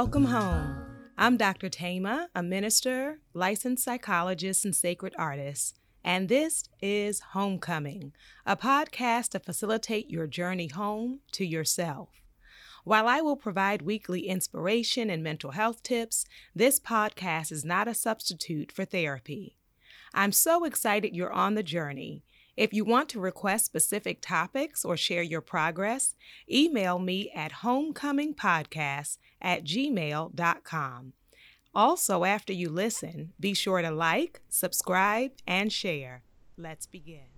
Welcome home. I'm Dr. Thema, a minister, licensed psychologist, and sacred artist, and this is Homecoming, a podcast to facilitate your journey home to yourself. While I will provide weekly inspiration and mental health tips, this podcast is not a substitute for therapy. I'm so excited you're on the journey. If you want to request specific topics or share your progress, email me at homecomingpodcast at gmail.com. Also, after you listen, be sure to like, subscribe, and share. Let's begin.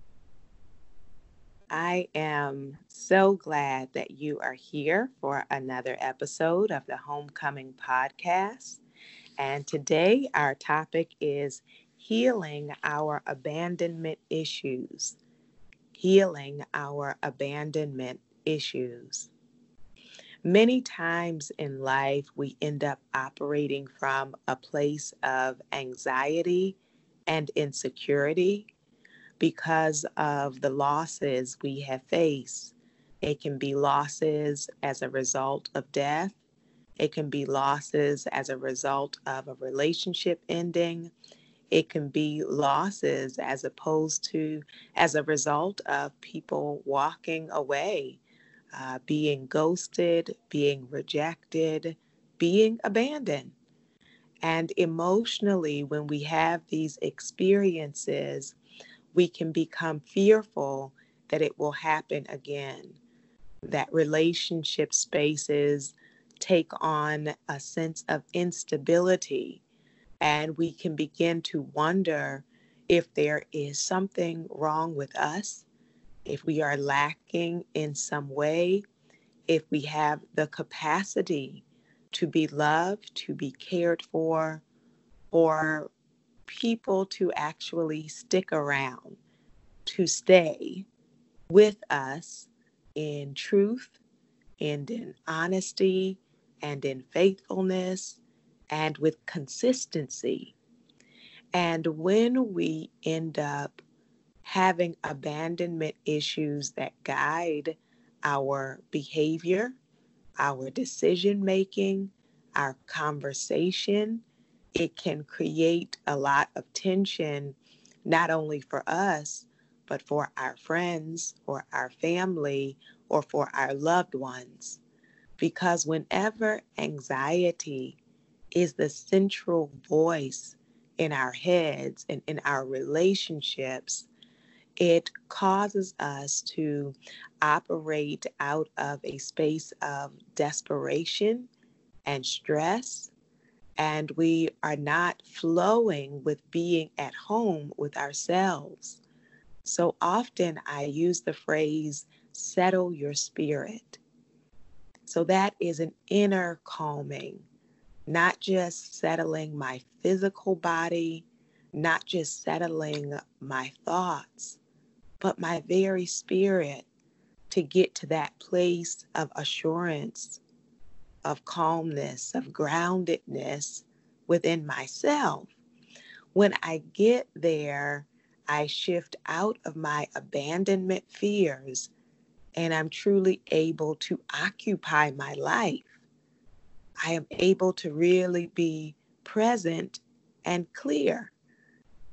I am so glad that you are here for another episode of the Homecoming Podcast. And today, our topic is healing our abandonment issues. Healing our abandonment issues. Many times in life, we end up operating from a place of anxiety and insecurity because of the losses we have faced. It can be losses as a result of death, it can be losses as a result of a relationship ending. It can be losses as opposed to as a result of people walking away, uh, being ghosted, being rejected, being abandoned. And emotionally, when we have these experiences, we can become fearful that it will happen again, that relationship spaces take on a sense of instability and we can begin to wonder if there is something wrong with us, if we are lacking in some way, if we have the capacity to be loved, to be cared for, or people to actually stick around, to stay with us in truth and in honesty and in faithfulness and with consistency. And when we end up having abandonment issues that guide our behavior, our decision making, our conversation, it can create a lot of tension, not only for us, but for our friends or our family or for our loved ones. Because whenever anxiety is the central voice in our heads and in our relationships, it causes us to operate out of a space of desperation and stress. And we are not flowing with being at home with ourselves. So often I use the phrase, settle your spirit. So that is an inner calming not just settling my physical body, not just settling my thoughts, but my very spirit to get to that place of assurance, of calmness, of groundedness within myself. When I get there, I shift out of my abandonment fears and I'm truly able to occupy my life I am able to really be present and clear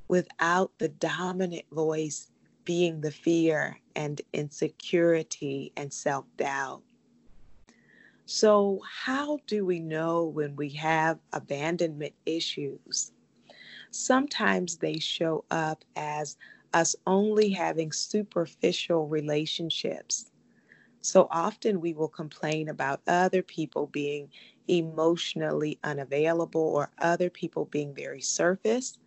without the dominant voice being the fear and insecurity and self doubt. So, how do we know when we have abandonment issues? Sometimes they show up as us only having superficial relationships. So often we will complain about other people being emotionally unavailable or other people being very surface.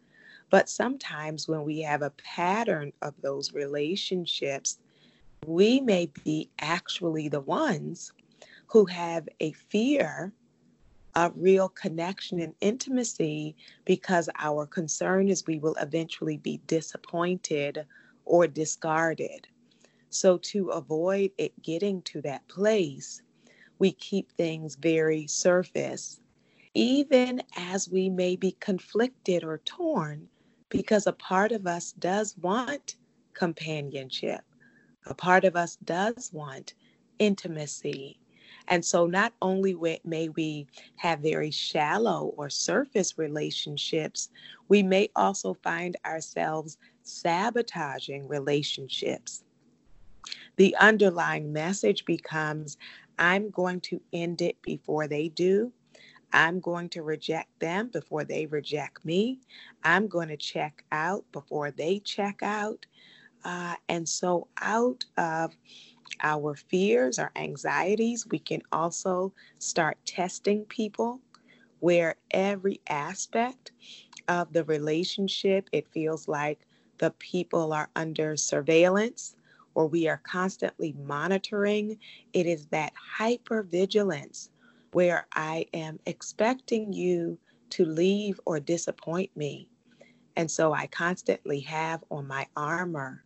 But sometimes when we have a pattern of those relationships, we may be actually the ones who have a fear of real connection and intimacy because our concern is we will eventually be disappointed or discarded. So, to avoid it getting to that place, we keep things very surface, even as we may be conflicted or torn, because a part of us does want companionship, a part of us does want intimacy. And so, not only may we have very shallow or surface relationships, we may also find ourselves sabotaging relationships. The underlying message becomes I'm going to end it before they do. I'm going to reject them before they reject me. I'm going to check out before they check out. Uh, and so, out of our fears, our anxieties, we can also start testing people where every aspect of the relationship, it feels like the people are under surveillance or we are constantly monitoring. It is that hyper vigilance where I am expecting you to leave or disappoint me. And so I constantly have on my armor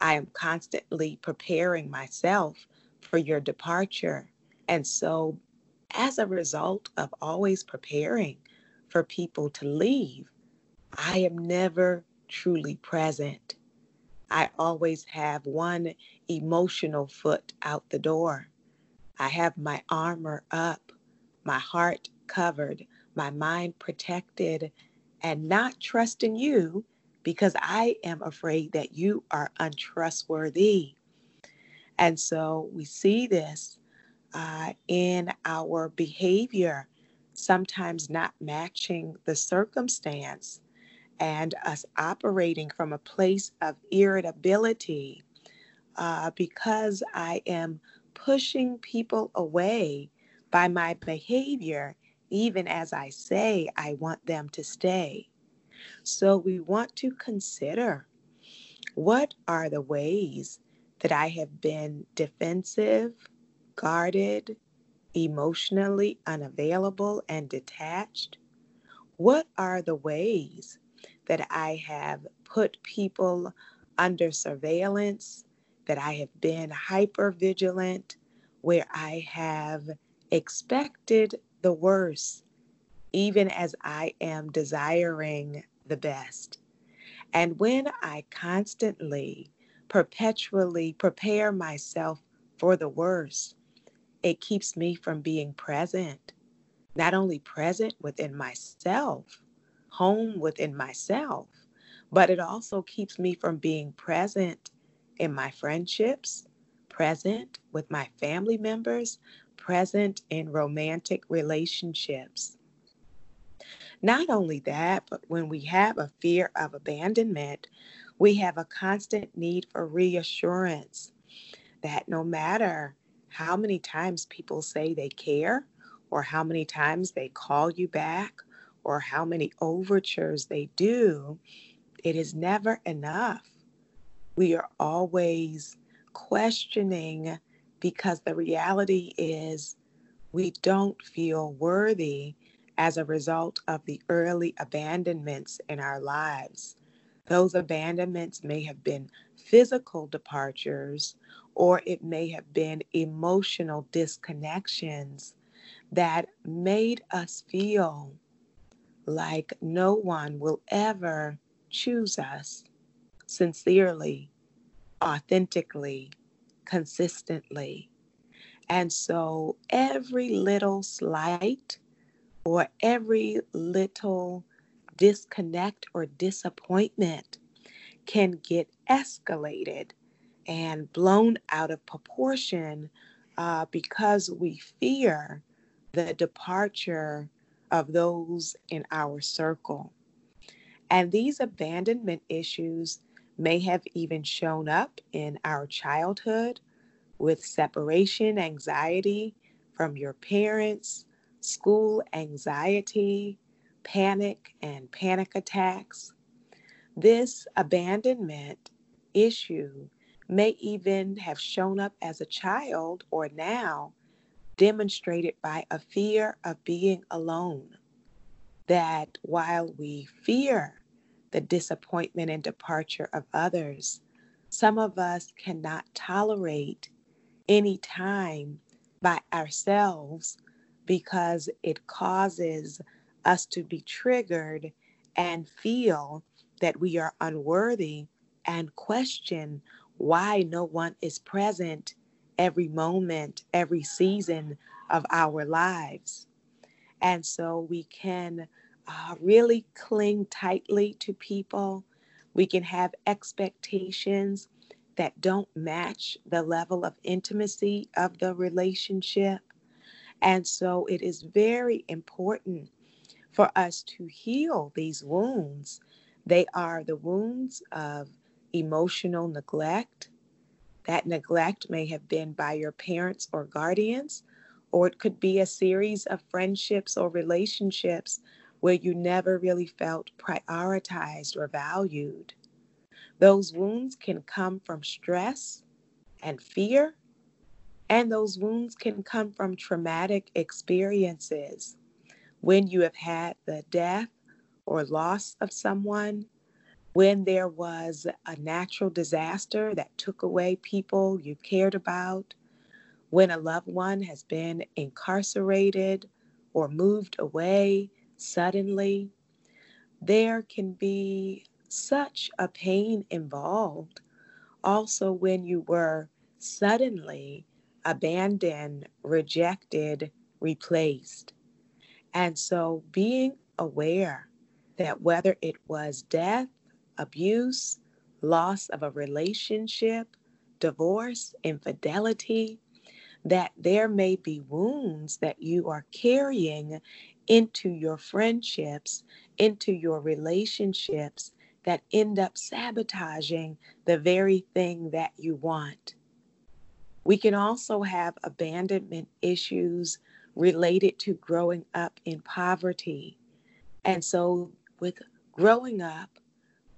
I am constantly preparing myself for your departure. And so, as a result of always preparing for people to leave, I am never truly present. I always have one emotional foot out the door. I have my armor up, my heart covered, my mind protected, and not trusting you because I am afraid that you are untrustworthy. And so we see this uh, in our behavior, sometimes not matching the circumstance, and us operating from a place of irritability uh, because I am pushing people away by my behavior, even as I say I want them to stay. So we want to consider what are the ways that I have been defensive, guarded, emotionally unavailable, and detached? What are the ways that I have put people under surveillance, that I have been hyper vigilant, where I have expected the worst even as I am desiring the best. And when I constantly, perpetually prepare myself for the worst, it keeps me from being present, not only present within myself, home within myself, but it also keeps me from being present in my friendships, present with my family members, present in romantic relationships. Not only that, but when we have a fear of abandonment, we have a constant need for reassurance that no matter how many times people say they care, or how many times they call you back, or how many overtures they do, it is never enough. We are always questioning because the reality is we don't feel worthy as a result of the early abandonments in our lives. Those abandonments may have been physical departures, or it may have been emotional disconnections that made us feel like no one will ever choose us sincerely, authentically, consistently. And so every little slight or every little disconnect or disappointment can get escalated and blown out of proportion uh, because we fear the departure of those in our circle. And these abandonment issues may have even shown up in our childhood with separation anxiety from your parents, school anxiety, panic, and panic attacks. This abandonment issue may even have shown up as a child or now demonstrated by a fear of being alone. That while we fear the disappointment and departure of others, some of us cannot tolerate any time by ourselves because it causes us to be triggered and feel that we are unworthy and question why no one is present every moment, every season of our lives. And so we can uh, really cling tightly to people. We can have expectations that don't match the level of intimacy of the relationship. And so it is very important for us to heal these wounds. They are the wounds of emotional neglect. That neglect may have been by your parents or guardians, or it could be a series of friendships or relationships where you never really felt prioritized or valued. Those wounds can come from stress and fear, and those wounds can come from traumatic experiences. When you have had the death or loss of someone, when there was a natural disaster that took away people you cared about, when a loved one has been incarcerated or moved away suddenly, there can be such a pain involved. Also, when you were suddenly abandoned, rejected, replaced. And so, being aware that whether it was death, abuse, loss of a relationship, divorce, infidelity, that there may be wounds that you are carrying into your friendships, into your relationships, that end up sabotaging the very thing that you want. We can also have abandonment issues related to growing up in poverty. And so, with growing up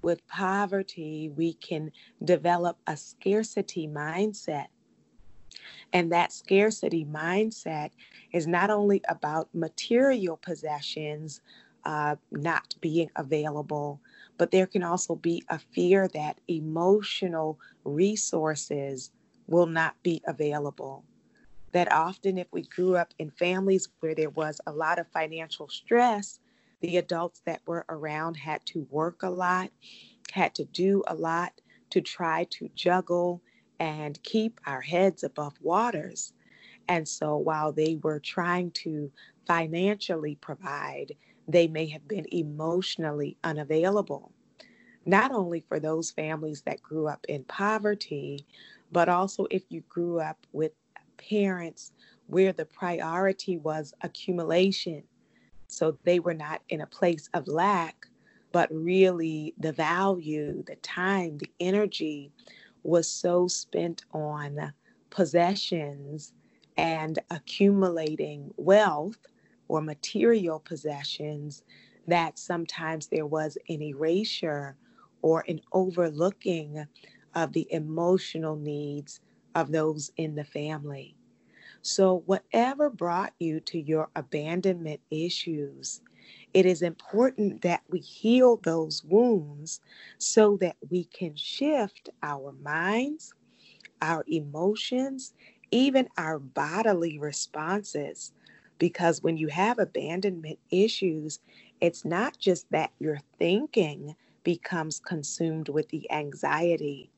with poverty, we can develop a scarcity mindset. And that scarcity mindset is not only about material possessions uh, not being available, but there can also be a fear that emotional resources will not be available. That often, if we grew up in families where there was a lot of financial stress, the adults that were around had to work a lot, had to do a lot to try to juggle and keep our heads above waters. And so while they were trying to financially provide, they may have been emotionally unavailable not only for those families that grew up in poverty, but also if you grew up with parents where the priority was accumulation. So they were not in a place of lack, but really the value, the time, the energy was so spent on possessions and accumulating wealth or material possessions that sometimes there was an erasure or an overlooking of the emotional needs of those in the family. So, whatever brought you to your abandonment issues, it is important that we heal those wounds so that we can shift our minds, our emotions, even our bodily responses. Because when you have abandonment issues, it's not just that you're thinking becomes consumed with the anxiety.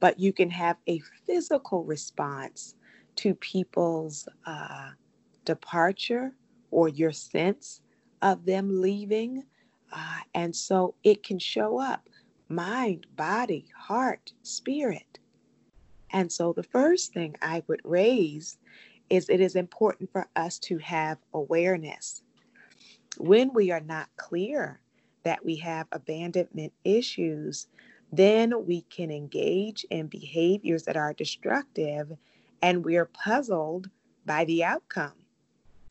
But you can have a physical response to people's uh, departure or your sense of them leaving. Uh, and so it can show up mind, body, heart, spirit. And so the first thing I would raise is it is important for us to have awareness. When we are not clear that we have abandonment issues, then we can engage in behaviors that are destructive and we're puzzled by the outcome.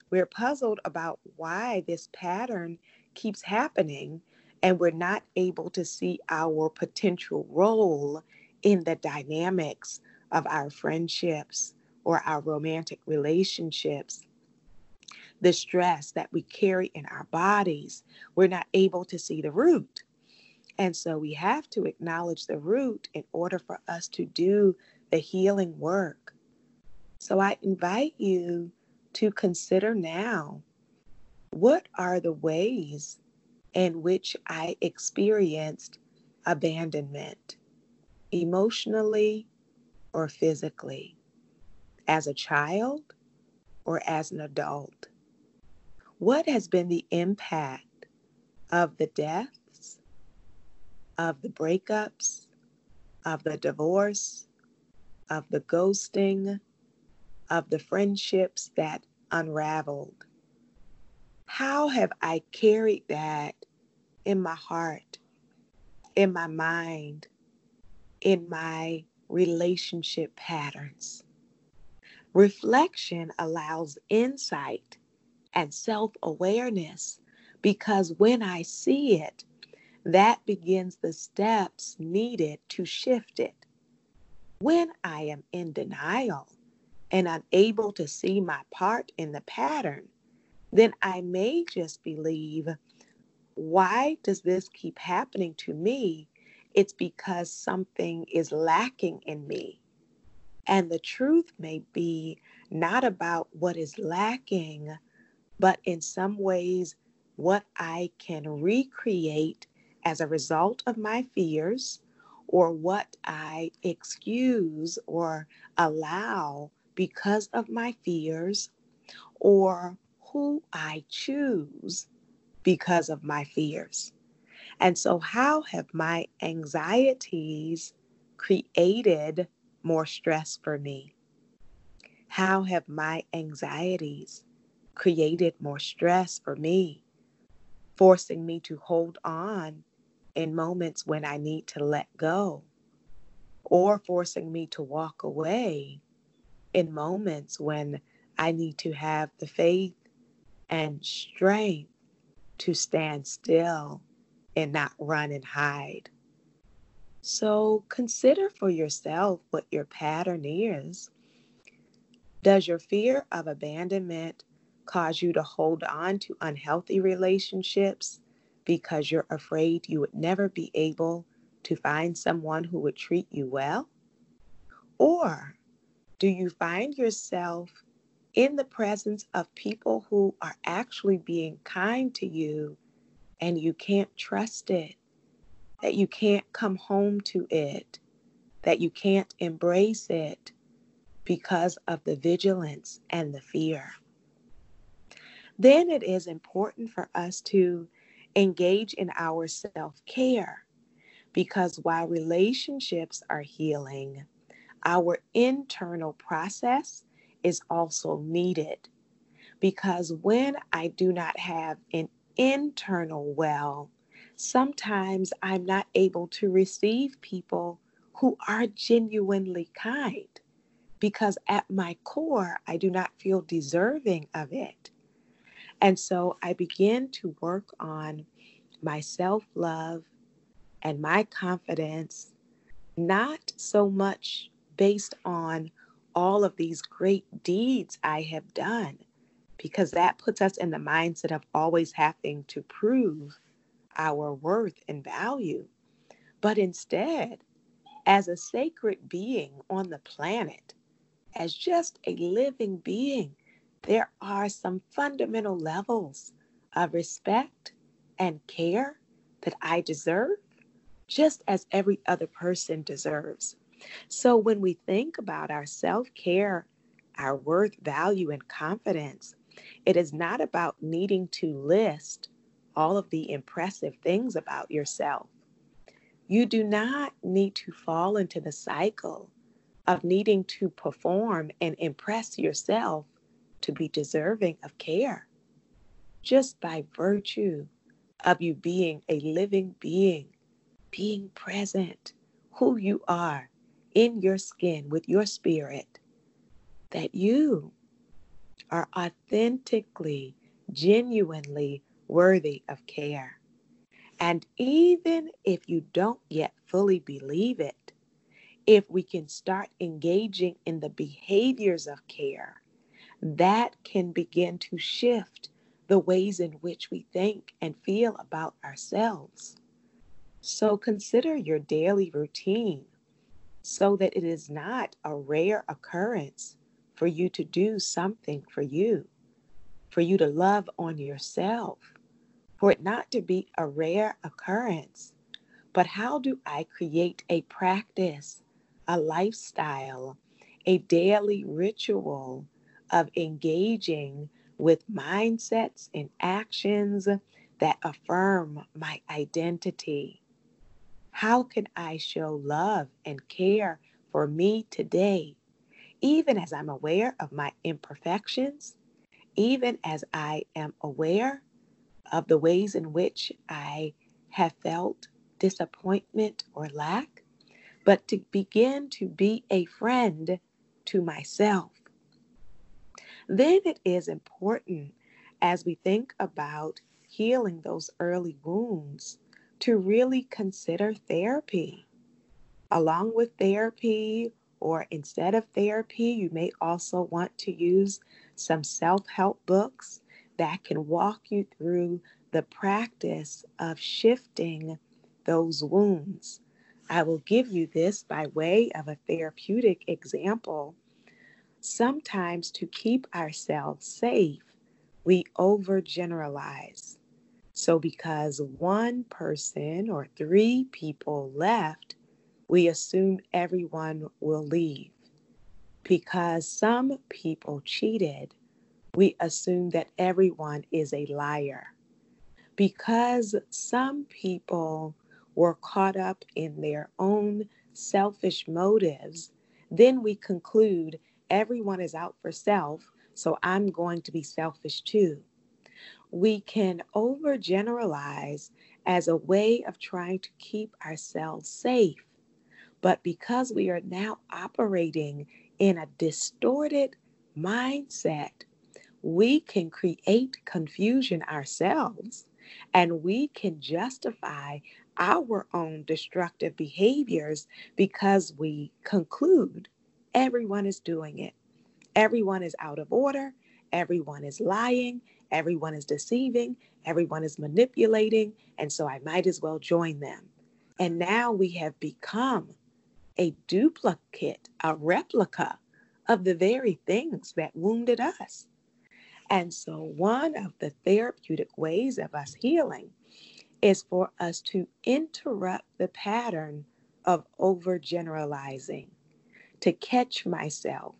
We're puzzled about why this pattern keeps happening and we're not able to see our potential role in the dynamics of our friendships or our romantic relationships the stress that we carry in our bodies, we're not able to see the root. And so we have to acknowledge the root in order for us to do the healing work. So I invite you to consider now what are the ways in which I experienced abandonment, emotionally or physically? as a child or as an adult? What has been the impact of the deaths, of the breakups, of the divorce, of the ghosting, of the friendships that unraveled? How have I carried that in my heart, in my mind, in my relationship patterns? Reflection allows insight and self awareness because when I see it, that begins the steps needed to shift it. When I am in denial and unable to see my part in the pattern, then I may just believe, why does this keep happening to me? It's because something is lacking in me. And the truth may be not about what is lacking, but in some ways, what I can recreate as a result of my fears or what I excuse or allow because of my fears or who I choose because of my fears. And so, how have my anxieties created more stress for me? How have my anxieties created more stress for me, forcing me to hold on in moments when I need to let go, or forcing me to walk away in moments when I need to have the faith and strength to stand still and not run and hide. So consider for yourself what your pattern is. Does your fear of abandonment cause you to hold on to unhealthy relationships because you're afraid you would never be able to find someone who would treat you well? Or do you find yourself in the presence of people who are actually being kind to you and you can't trust it, that you can't come home to it, that you can't embrace it because of the vigilance and the fear. Then it is important for us to engage in our self care because while relationships are healing, our internal process is also needed because when I do not have an internal well, sometimes I'm not able to receive people who are genuinely kind because at my core, I do not feel deserving of it. And so I begin to work on my self love and my confidence, not so much based on all of these great deeds I have done, because that puts us in the mindset of always having to prove our worth and value. But instead, as a sacred being on the planet, as just a living being, there are some fundamental levels of respect and care that I deserve, just as every other person deserves. So when we think about our self care, our worth, value, and confidence, it is not about needing to list all of the impressive things about yourself. You do not need to fall into the cycle of needing to perform and impress yourself to be deserving of care. Just by virtue of you being a living being, being present, who you are, in your skin with your spirit that you are authentically, genuinely worthy of care. And even if you don't yet fully believe it, if we can start engaging in the behaviors of care, that can begin to shift the ways in which we think and feel about ourselves. So consider your daily routine so that it is not a rare occurrence for you to do something for you, for you to love on yourself, for it not to be a rare occurrence. But how do I create a practice, a lifestyle, a daily ritual of engaging with mindsets and actions that affirm my identity. How can I show love and care for me today, even as I'm aware of my imperfections, even as I am aware of the ways in which I have felt disappointment or lack, but to begin to be a friend to myself. Then it is important as we think about healing those early wounds to really consider therapy. Along with therapy, or instead of therapy, you may also want to use some self help books that can walk you through the practice of shifting those wounds. I will give you this by way of a therapeutic example. Sometimes, to keep ourselves safe, we overgeneralize. So, because one person or three people left, we assume everyone will leave. Because some people cheated, we assume that everyone is a liar. Because some people were caught up in their own selfish motives, then we conclude everyone is out for self, so I'm going to be selfish too. We can overgeneralize as a way of trying to keep ourselves safe. But because we are now operating in a distorted mindset, we can create confusion ourselves and we can justify our own destructive behaviors because we conclude everyone is doing it. Everyone is out of order. Everyone is lying. Everyone is deceiving. Everyone is manipulating. And so I might as well join them. And now we have become a duplicate, a replica of the very things that wounded us. And so, one of the therapeutic ways of us healing is for us to interrupt the pattern of overgeneralizing, to catch myself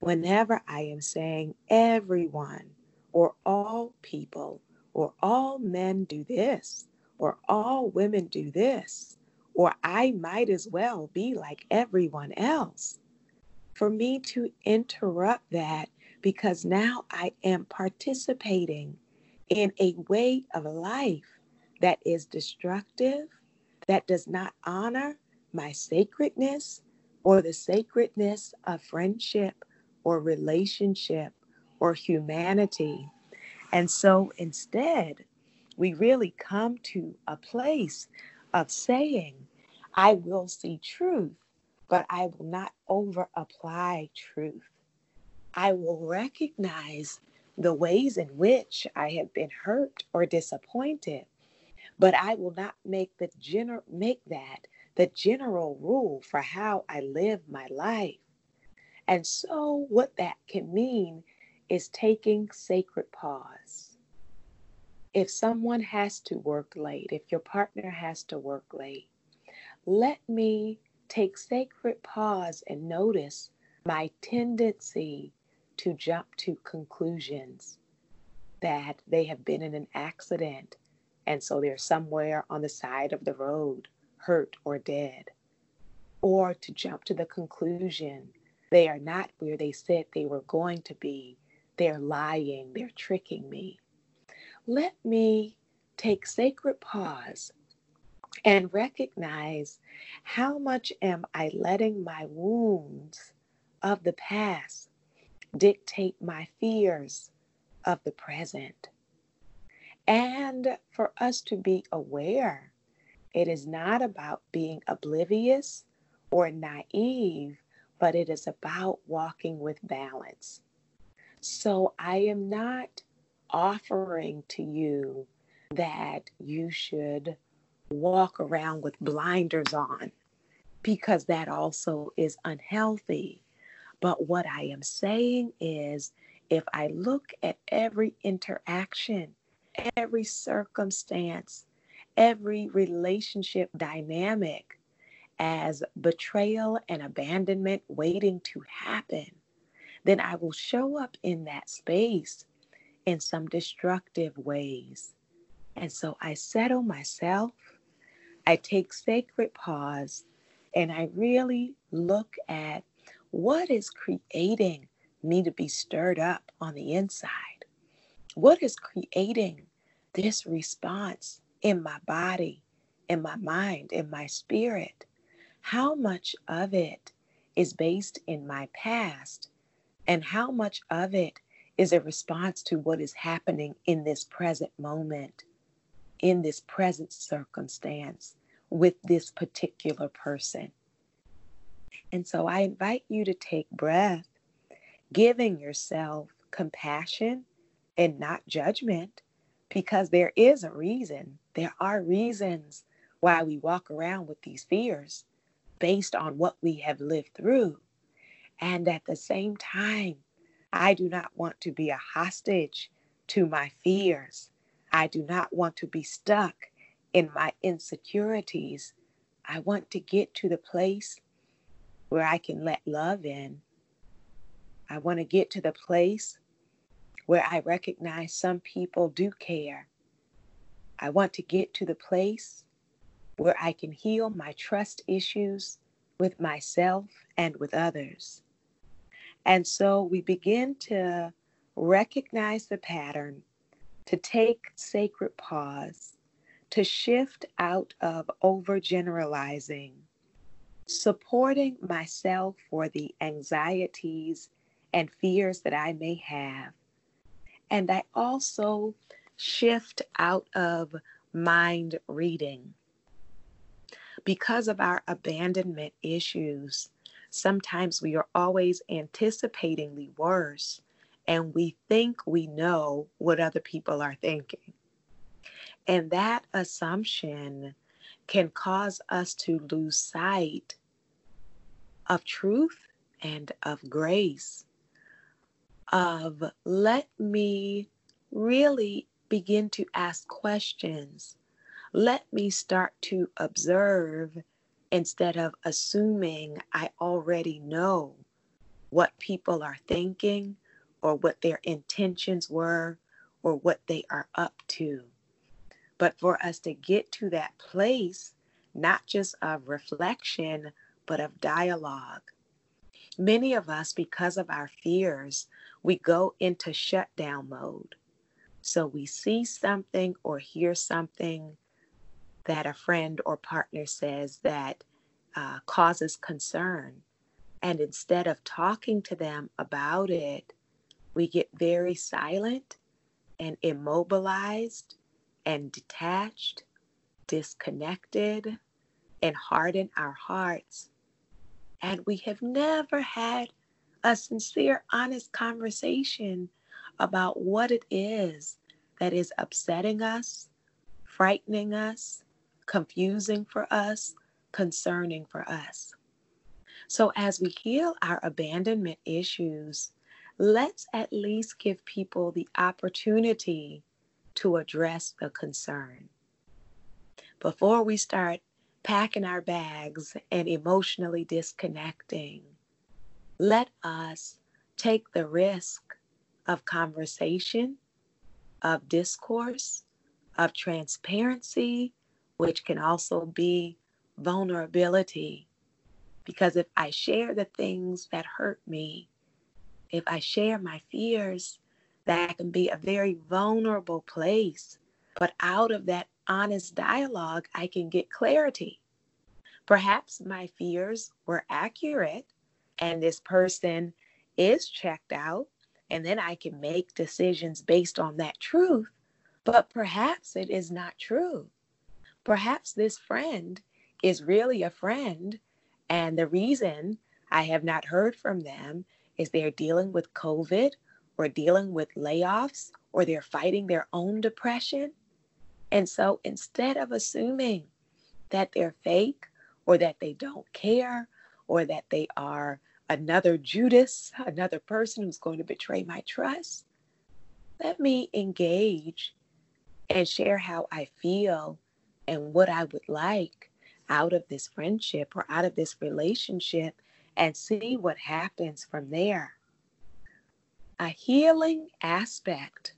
whenever I am saying everyone or all people or all men do this or all women do this or I might as well be like everyone else. For me to interrupt that because now I am participating in a way of life that is destructive, that does not honor my sacredness or the sacredness of friendship or relationship or humanity. And so instead, we really come to a place of saying, I will see truth, but I will not over apply truth. I will recognize the ways in which I have been hurt or disappointed, but I will not make the gener- make that the general rule for how I live my life. And so what that can mean is taking sacred pause. If someone has to work late, if your partner has to work late, let me take sacred pause and notice my tendency to jump to conclusions that they have been in an accident and so they're somewhere on the side of the road, hurt or dead. Or to jump to the conclusion they are not where they said they were going to be. They're lying, they're tricking me. Let me take sacred pause and recognize how much am I letting my wounds of the past dictate my fears of the present. And for us to be aware, it is not about being oblivious or naive, but it is about walking with balance. So I am not offering to you that you should walk around with blinders on because that also is unhealthy. But what I am saying is if I look at every interaction, every circumstance, every relationship dynamic, as betrayal and abandonment waiting to happen, then I will show up in that space in some destructive ways. And so I settle myself, I take sacred pause, and I really look at what is creating me to be stirred up on the inside. What is creating this response in my body, in my mind, in my spirit? How much of it is based in my past, and how much of it is a response to what is happening in this present moment, in this present circumstance with this particular person? And so I invite you to take breath, giving yourself compassion and not judgment, because there is a reason. There are reasons why we walk around with these fears based on what we have lived through. And at the same time, I do not want to be a hostage to my fears. I do not want to be stuck in my insecurities. I want to get to the place where I can let love in. I want to get to the place where I recognize some people do care. I want to get to the place where I can heal my trust issues with myself and with others. And so we begin to recognize the pattern, to take sacred pause, to shift out of overgeneralizing, supporting myself for the anxieties and fears that I may have. And I also shift out of mind reading. Because of our abandonment issues, sometimes we are always anticipating the worst and we think we know what other people are thinking. And that assumption can cause us to lose sight of truth and of grace. Of let me really begin to ask questions. Let me start to observe instead of assuming I already know what people are thinking or what their intentions were or what they are up to but for us to get to that place, not just of reflection, but of dialogue. Many of us, because of our fears, we go into shutdown mode. So we see something or hear something that a friend or partner says that uh, causes concern. And instead of talking to them about it, we get very silent and immobilized and detached, disconnected, and harden our hearts. And we have never had a sincere, honest conversation about what it is that is upsetting us, frightening us, confusing for us, concerning for us. So, as we heal our abandonment issues, let's at least give people the opportunity to address the concern. Before we start packing our bags and emotionally disconnecting, let us take the risk of conversation, of discourse, of transparency, which can also be vulnerability. Because if I share the things that hurt me, if I share my fears, that can be a very vulnerable place. But out of that honest dialogue, I can get clarity. Perhaps my fears were accurate and this person is checked out, and then I can make decisions based on that truth. But perhaps it is not true. Perhaps this friend is really a friend, and the reason I have not heard from them is they're dealing with COVID or dealing with layoffs or they're fighting their own depression. And so instead of assuming that they're fake or that they don't care or that they are another Judas, another person who's going to betray my trust, let me engage and share how I feel and what I would like out of this friendship or out of this relationship and see what happens from there. A healing aspect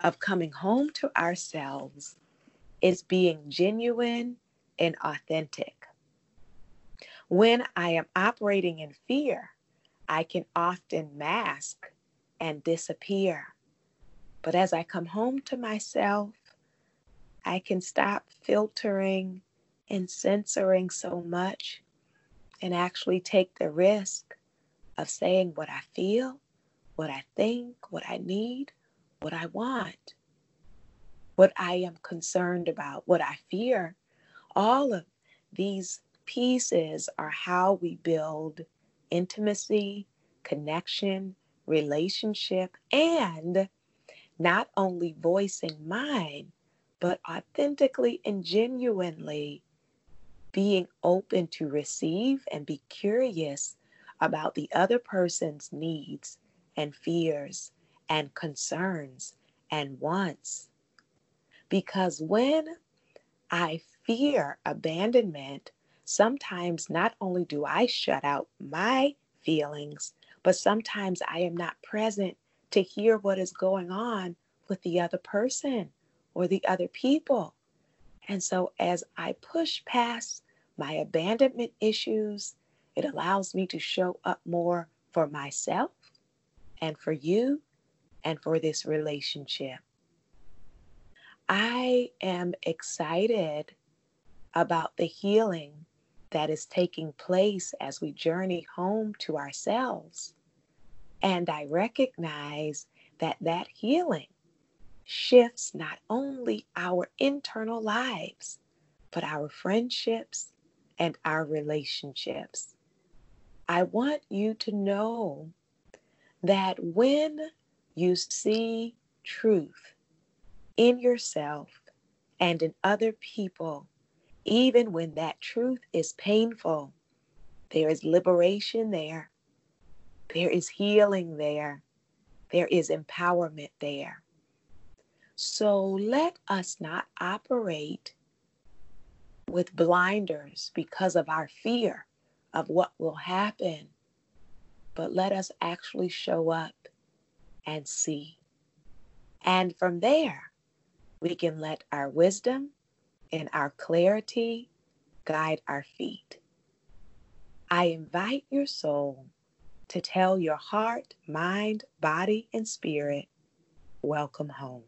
of coming home to ourselves is being genuine and authentic. When I am operating in fear, I can often mask and disappear. But as I come home to myself, I can stop filtering and censoring so much and actually take the risk of saying what I feel, what I think, what I need, what I want, what I am concerned about, what I fear. All of these pieces are how we build intimacy, connection, relationship, and not only voicing mine, but authentically and genuinely being open to receive and be curious about the other person's needs and fears and concerns and wants. Because when I fear abandonment, sometimes not only do I shut out my feelings, but sometimes I am not present to hear what is going on with the other person or the other people. And so as I push past my abandonment issues, it allows me to show up more for myself and for you and for this relationship. I am excited about the healing that is taking place as we journey home to ourselves. And I recognize that that healing shifts not only our internal lives, but our friendships and our relationships. I want you to know that when you see truth in yourself and in other people, even when that truth is painful, there is liberation there. There is healing there. There is empowerment there. So let us not operate with blinders because of our fear of what will happen, but let us actually show up and see. And from there, we can let our wisdom and our clarity guide our feet. I invite your soul to tell your heart, mind, body, and spirit, welcome home.